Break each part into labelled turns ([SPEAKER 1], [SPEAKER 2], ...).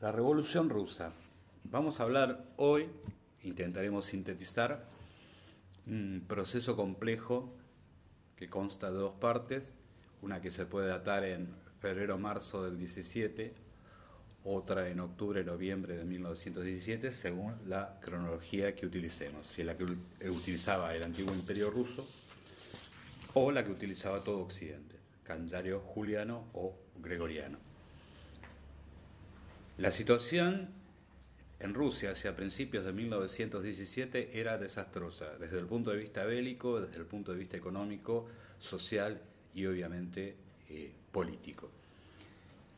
[SPEAKER 1] La Revolución Rusa. Vamos a hablar hoy, intentaremos sintetizar, un proceso complejo que consta de dos partes, una que se puede datar en febrero-marzo del 17, otra en octubre-noviembre de 1917, según la cronología que utilicemos, si la que utilizaba el antiguo imperio ruso o la que utilizaba todo Occidente, calendario juliano o gregoriano. La situación en Rusia hacia principios de 1917 era desastrosa, desde el punto de vista bélico, desde el punto de vista económico, social y obviamente eh, político.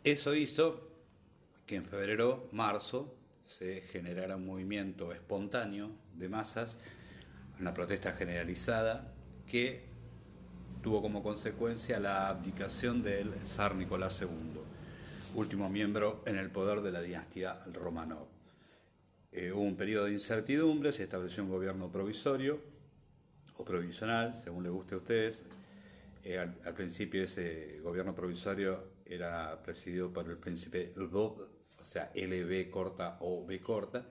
[SPEAKER 1] Eso hizo que en febrero, marzo, se generara un movimiento espontáneo de masas, una protesta generalizada que tuvo como consecuencia la abdicación del zar Nicolás II, último miembro en el poder de la dinastía Romanov. Eh, hubo un periodo de incertidumbre, se estableció un gobierno provisorio o provisional, según le guste a ustedes. Eh, al, principio ese gobierno provisorio era presidido por el príncipe Lvov, o sea, LB corta o B corta,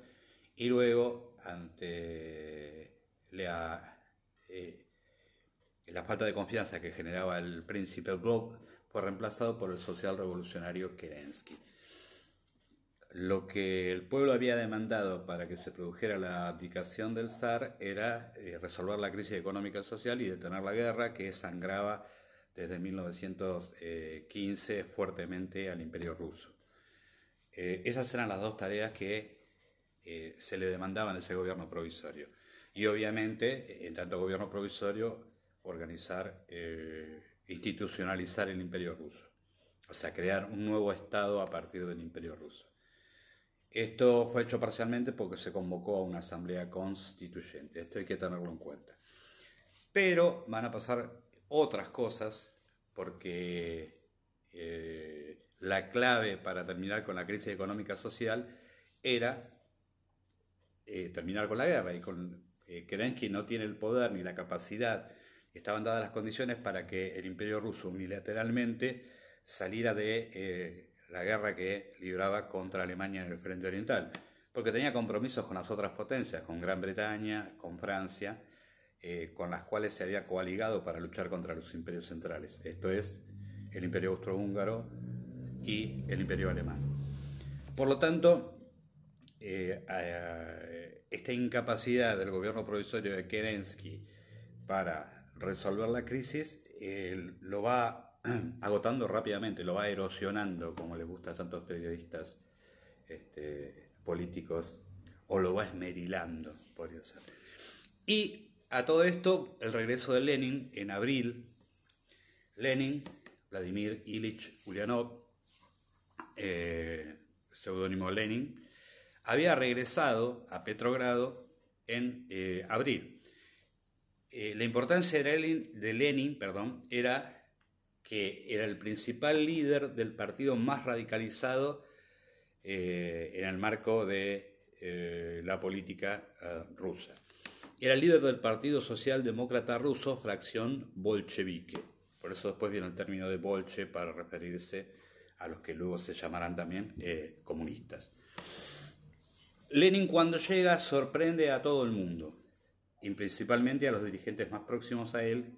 [SPEAKER 1] y luego ante la... Eh, la falta de confianza que generaba el príncipe Bob fue reemplazado por el social revolucionario Kerensky. Lo que el pueblo había demandado para que se produjera la abdicación del zar era eh, resolver la crisis económica y social y detener la guerra que sangraba desde 1915 fuertemente al imperio ruso. Eh, esas eran las dos tareas que eh, se le demandaban a ese gobierno provisorio. Y obviamente, en tanto gobierno provisorio, organizar, eh, institucionalizar el imperio ruso, o sea, crear un nuevo Estado a partir del imperio ruso. Esto fue hecho parcialmente porque se convocó a una asamblea constituyente, esto hay que tenerlo en cuenta. Pero van a pasar otras cosas porque eh, la clave para terminar con la crisis económica social era eh, terminar con la guerra y con Kerensky no tiene el poder ni la capacidad estaban dadas las condiciones para que el imperio ruso unilateralmente saliera de eh, la guerra que libraba contra Alemania en el frente oriental, porque tenía compromisos con las otras potencias, con Gran Bretaña, con Francia, eh, con las cuales se había coaligado para luchar contra los imperios centrales, esto es el imperio austrohúngaro y el imperio alemán. Por lo tanto, eh, esta incapacidad del gobierno provisorio de Kerensky para resolver la crisis, lo va agotando rápidamente, lo va erosionando, como les gusta a tantos periodistas este, políticos, o lo va esmerilando, podría ser. Y a todo esto, el regreso de Lenin en abril, Lenin, Vladimir Ilich Ulyanov, eh, seudónimo Lenin, había regresado a Petrogrado en eh, abril eh, la importancia de Lenin, perdón, era que era el principal líder del partido más radicalizado eh, en el marco de eh, la política rusa. Era el líder del Partido Socialdemócrata Ruso, fracción bolchevique. Por eso después viene el término de bolche para referirse a los que luego se llamarán también comunistas. Lenin cuando llega sorprende a todo el mundo y principalmente a los dirigentes más próximos a él,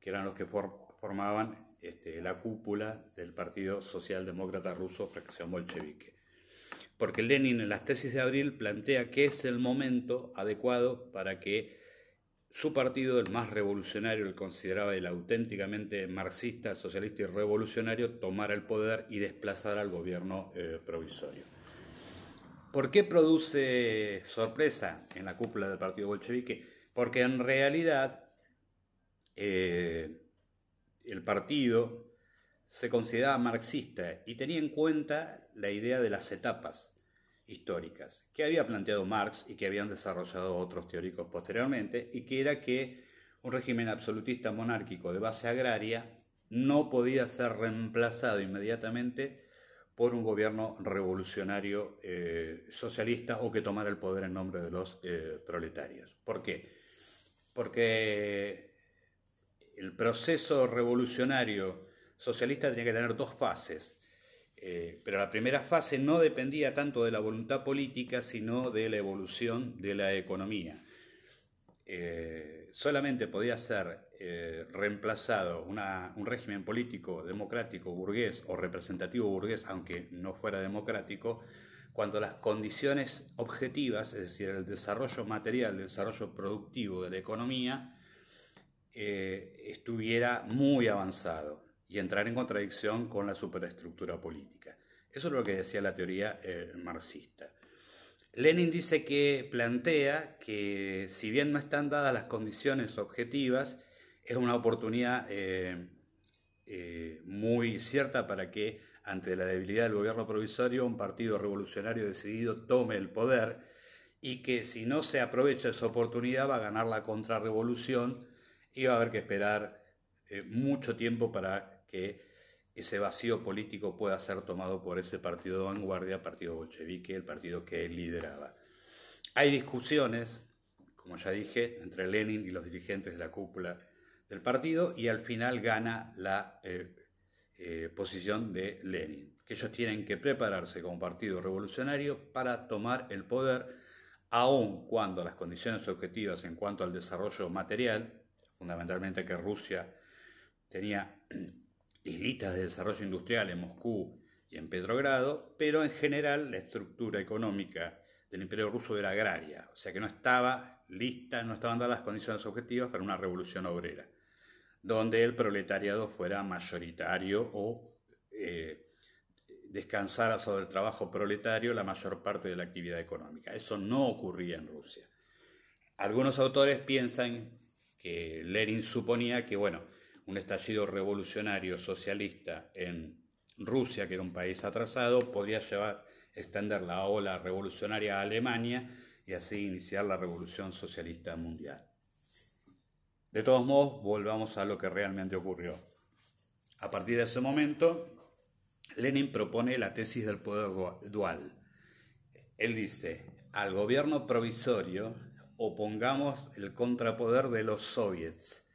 [SPEAKER 1] que eran los que formaban este, la cúpula del Partido Socialdemócrata Ruso, fracción bolchevique. Porque Lenin en las tesis de abril plantea que es el momento adecuado para que su partido, el más revolucionario, el consideraba el auténticamente marxista, socialista y revolucionario, tomara el poder y desplazara al gobierno eh, provisorio. ¿Por qué produce sorpresa en la cúpula del partido bolchevique? Porque en realidad eh, el partido se consideraba marxista y tenía en cuenta la idea de las etapas históricas que había planteado Marx y que habían desarrollado otros teóricos posteriormente, y que era que un régimen absolutista monárquico de base agraria no podía ser reemplazado inmediatamente por un gobierno revolucionario eh, socialista o que tomara el poder en nombre de los eh, proletarios. ¿Por qué? Porque el proceso revolucionario socialista tenía que tener dos fases. Eh, pero la primera fase no dependía tanto de la voluntad política, sino de la evolución de la economía. Solamente podía ser eh, reemplazado un régimen político democrático burgués o representativo burgués, aunque no fuera democrático, cuando las condiciones objetivas, es decir, el desarrollo material, el desarrollo productivo de la economía, estuviera muy avanzado y entrar en contradicción con la superestructura política. Eso es lo que decía la teoría eh, marxista. Lenin dice que plantea que si bien no están dadas las condiciones objetivas, es una oportunidad eh, eh, muy cierta para que ante la debilidad del gobierno provisorio un partido revolucionario decidido tome el poder y que si no se aprovecha esa oportunidad va a ganar la contrarrevolución y va a haber que esperar mucho tiempo para que ese vacío político pueda ser tomado por ese partido de vanguardia, partido bolchevique, el partido que lideraba. Hay discusiones, como ya dije, entre Lenin y los dirigentes de la cúpula del partido y al final gana la eh, eh, posición de Lenin, que ellos tienen que prepararse como partido revolucionario para tomar el poder, aun cuando las condiciones objetivas en cuanto al desarrollo material, fundamentalmente que Rusia tenía islitas de desarrollo industrial en Moscú y en Petrogrado, pero en general la estructura económica del imperio ruso era agraria, o sea que no estaba lista, no estaban dadas las condiciones objetivas para una revolución obrera, donde el proletariado fuera mayoritario o eh, descansara sobre el trabajo proletario la mayor parte de la actividad económica. Eso no ocurría en Rusia. Algunos autores piensan que Lenin suponía que, bueno, un estallido revolucionario socialista en Rusia, que era un país atrasado, podría llevar, extender la ola revolucionaria a Alemania y así iniciar la revolución socialista mundial. De todos modos, volvamos a lo que realmente ocurrió. A partir de ese momento, Lenin propone la tesis del poder dual. Él dice, al gobierno provisorio opongamos el contrapoder de los soviets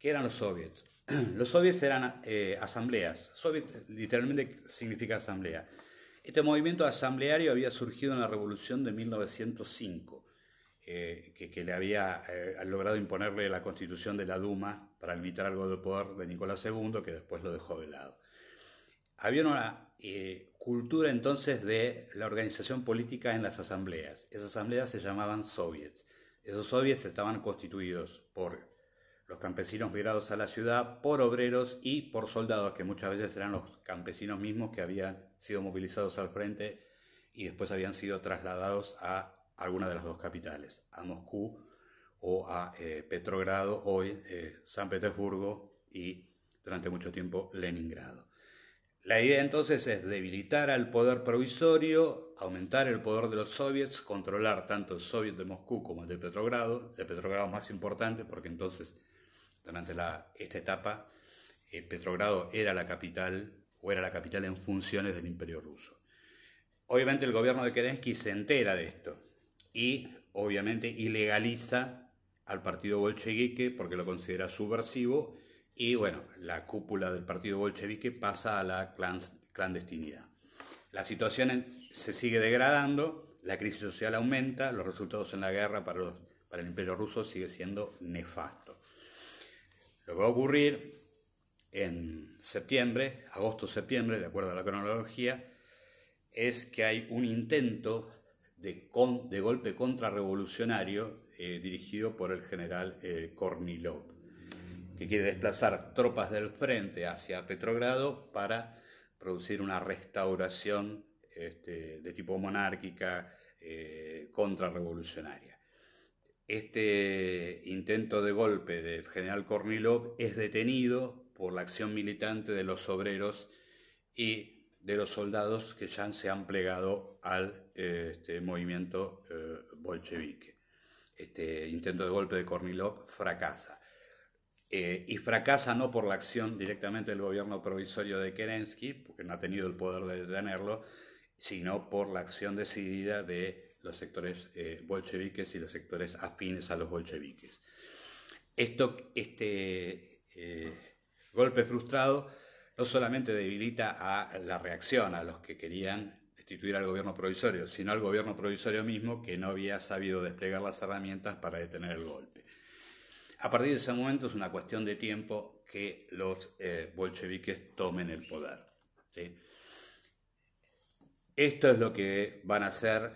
[SPEAKER 1] ¿Qué eran los soviets? Los soviets eran eh, asambleas. Soviet literalmente significa asamblea. Este movimiento asambleario había surgido en la revolución de 1905, eh, que, le había eh, logrado imponerle la constitución de la Duma para limitar algo del poder de Nicolás II, que después lo dejó de lado. Había una cultura entonces de la organización política en las asambleas. Esas asambleas se llamaban soviets. Esos soviets estaban constituidos por los campesinos migrados a la ciudad por obreros y por soldados, que muchas veces eran los campesinos mismos que habían sido movilizados al frente y después habían sido trasladados a alguna de las dos capitales, a Moscú o a eh, Petrogrado, hoy eh, San Petersburgo y durante mucho tiempo Leningrado. La idea entonces es debilitar al poder provisorio, aumentar el poder de los soviets, controlar tanto el soviet de Moscú como el de Petrogrado, el Petrogrado más importante porque entonces durante esta etapa, eh, Petrogrado era la capital o era la capital en funciones del imperio ruso. Obviamente el gobierno de Kerensky se entera de esto y obviamente ilegaliza al partido bolchevique porque lo considera subversivo y bueno, la cúpula del partido bolchevique pasa a la clandestinidad. La situación se sigue degradando, la crisis social aumenta, los resultados en la guerra para, para el imperio ruso sigue siendo nefasto. Lo que va a ocurrir en septiembre, agosto-septiembre, de acuerdo a la cronología, es que hay un intento de, golpe contrarrevolucionario eh, dirigido por el general eh, Kornilov, que quiere desplazar tropas del frente hacia Petrogrado para producir una restauración este, de tipo monárquica eh, contrarrevolucionaria. Este intento de golpe del general Kornilov es detenido por la acción militante de los obreros y de los soldados que ya se han plegado al este, movimiento eh, bolchevique. Este intento de golpe de Kornilov fracasa. Eh, y fracasa no por la acción directamente del gobierno provisorio de Kerensky, porque no ha tenido el poder de detenerlo, sino por la acción decidida de los sectores eh, bolcheviques y los sectores afines a los bolcheviques. Esto, este golpe frustrado no solamente debilita a la reacción, a los que querían destituir al gobierno provisorio, sino al gobierno provisorio mismo que no había sabido desplegar las herramientas para detener el golpe. A partir de ese momento es una cuestión de tiempo que los eh, bolcheviques tomen el poder. Esto es lo que van a hacer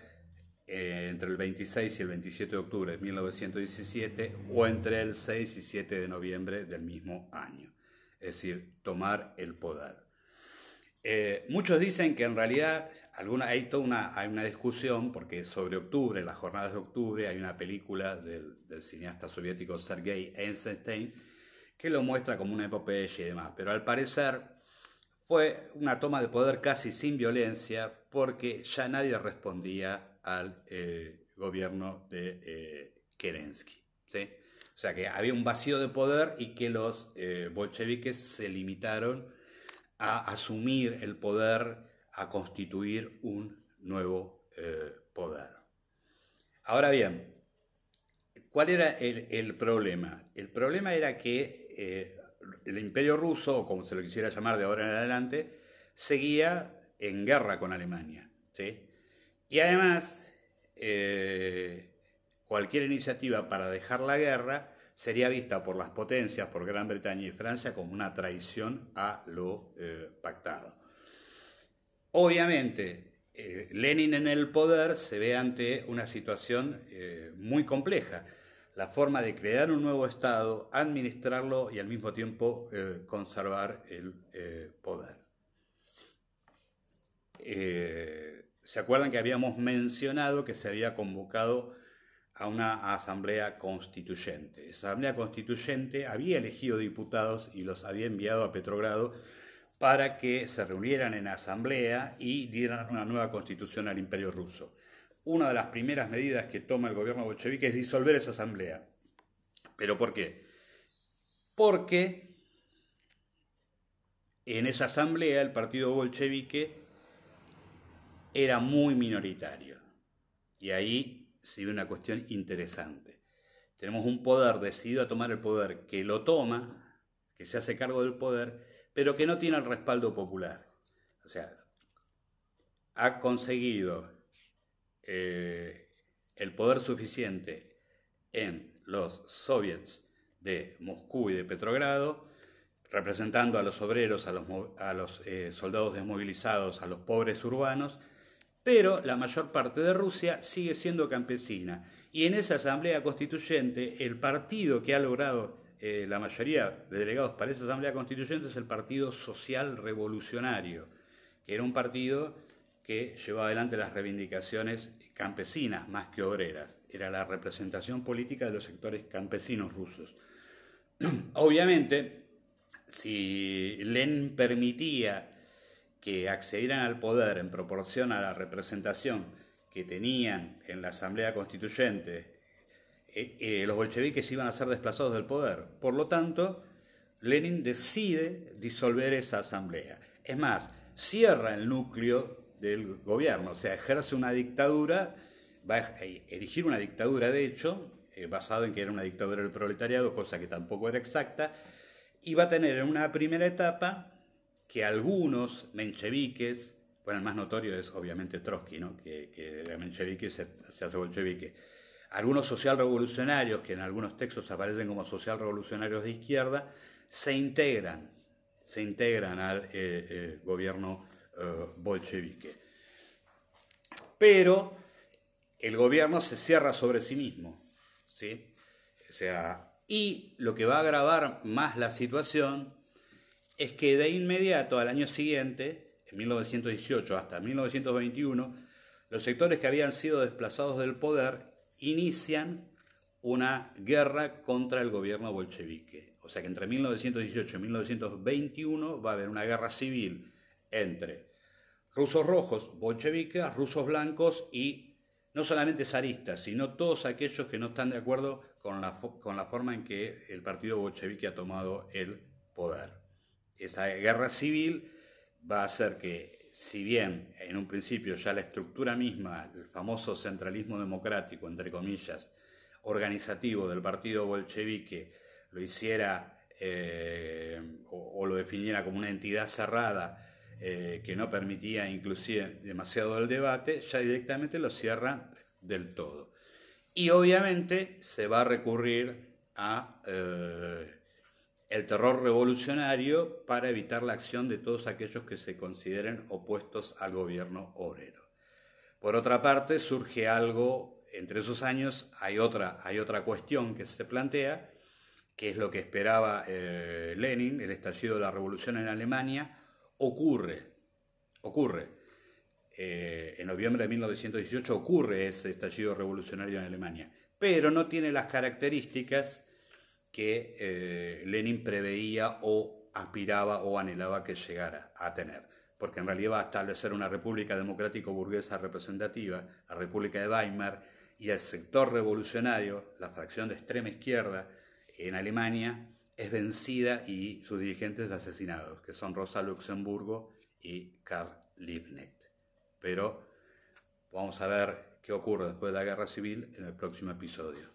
[SPEAKER 1] eh, entre el 26 y el 27 de octubre de 1917 o entre el 6 y 7 de noviembre del mismo año. Es decir, tomar el poder. Eh, muchos dicen que en realidad alguna, hay toda una, hay una discusión, porque sobre octubre, las jornadas de octubre, hay una película del, cineasta soviético Sergei Eisenstein que lo muestra como una epopeya y demás, pero al parecer fue una toma de poder casi sin violencia porque ya nadie respondía al eh, gobierno de eh, Kerensky. ¿sí? O sea que había un vacío de poder y que los eh, bolcheviques se limitaron a asumir el poder, a constituir un nuevo eh, poder. Ahora bien, ¿cuál era el, problema? El problema era que eh, el imperio ruso, o como se lo quisiera llamar de ahora en adelante, seguía en guerra con Alemania. Y además, cualquier iniciativa para dejar la guerra sería vista por las potencias, por Gran Bretaña y Francia, como una traición a lo eh, pactado. Obviamente, eh, Lenin en el poder se ve ante una situación eh, muy compleja. La forma de crear un nuevo Estado, administrarlo y al mismo tiempo conservar el poder. ¿Se acuerdan que habíamos mencionado que se había convocado a una asamblea constituyente. Esa asamblea constituyente había elegido diputados y los había enviado a Petrogrado para que se reunieran en asamblea y dieran una nueva constitución al imperio ruso. Una de las primeras medidas que toma el gobierno bolchevique es disolver esa asamblea. ¿Pero por qué? Porque en esa asamblea el partido bolchevique era muy minoritario. Y ahí ve una cuestión interesante. Tenemos un poder decidido a tomar el poder que lo toma, que se hace cargo del poder, pero que no tiene el respaldo popular. O sea, ha conseguido eh, el poder suficiente en los soviets de Moscú y de Petrogrado, representando a los obreros, a los, a los eh, soldados desmovilizados, a los pobres urbanos, pero la mayor parte de Rusia sigue siendo campesina. Y en esa asamblea constituyente, el partido que ha logrado eh, la mayoría de delegados para esa asamblea constituyente es el Partido Social Revolucionario, que era un partido que llevaba adelante las reivindicaciones campesinas más que obreras. Era la representación política de los sectores campesinos rusos. Obviamente, si Lenin permitía que accedieran al poder en proporción a la representación que tenían en la Asamblea Constituyente, eh, eh, los bolcheviques iban a ser desplazados del poder. Por lo tanto, Lenin decide disolver esa asamblea. Es más, cierra el núcleo del gobierno, o sea, ejerce una dictadura, va a erigir una dictadura de hecho, eh, basado en que era una dictadura del proletariado, cosa que tampoco era exacta, y va a tener en una primera etapa que algunos mencheviques, bueno, el más notorio es obviamente Trotsky, ¿no? que, que de menchevique se, hace bolchevique, algunos socialrevolucionarios, que en algunos textos aparecen como socialrevolucionarios de izquierda, se integran, se integran al eh, eh, gobierno eh, bolchevique. Pero el gobierno se cierra sobre sí mismo, ¿sí? O sea, y lo que va a agravar más la situación es que de inmediato al año siguiente, en 1918 hasta 1921, los sectores que habían sido desplazados del poder inician una guerra contra el gobierno bolchevique. O sea que entre 1918 y 1921 va a haber una guerra civil entre rusos rojos, bolcheviques, rusos blancos y no solamente zaristas, sino todos aquellos que no están de acuerdo con la, con la forma en que el partido bolchevique ha tomado el poder esa guerra civil va a hacer que, si bien en un principio ya la estructura misma, el famoso centralismo democrático, entre comillas, organizativo del partido bolchevique, lo hiciera eh, o, lo definiera como una entidad cerrada eh, que no permitía inclusive demasiado el debate, ya directamente lo cierra del todo. Y obviamente se va a recurrir a eh, el terror revolucionario para evitar la acción de todos aquellos que se consideren opuestos al gobierno obrero. Por otra parte, surge algo, entre esos años hay otra, hay otra cuestión que se plantea, que es lo que esperaba eh, Lenin, el estallido de la revolución en Alemania, ocurre, ocurre. Eh, en noviembre de 1918 ocurre ese estallido revolucionario en Alemania, pero no tiene las características que eh, Lenin preveía o aspiraba o anhelaba que llegara a tener, porque en realidad va a establecer una república democrático-burguesa representativa, la República de Weimar, y el sector revolucionario, la fracción de extrema izquierda en Alemania, es vencida y sus dirigentes asesinados, que son Rosa Luxemburgo y Karl Liebknecht. Pero vamos a ver qué ocurre después de la guerra civil en el próximo episodio.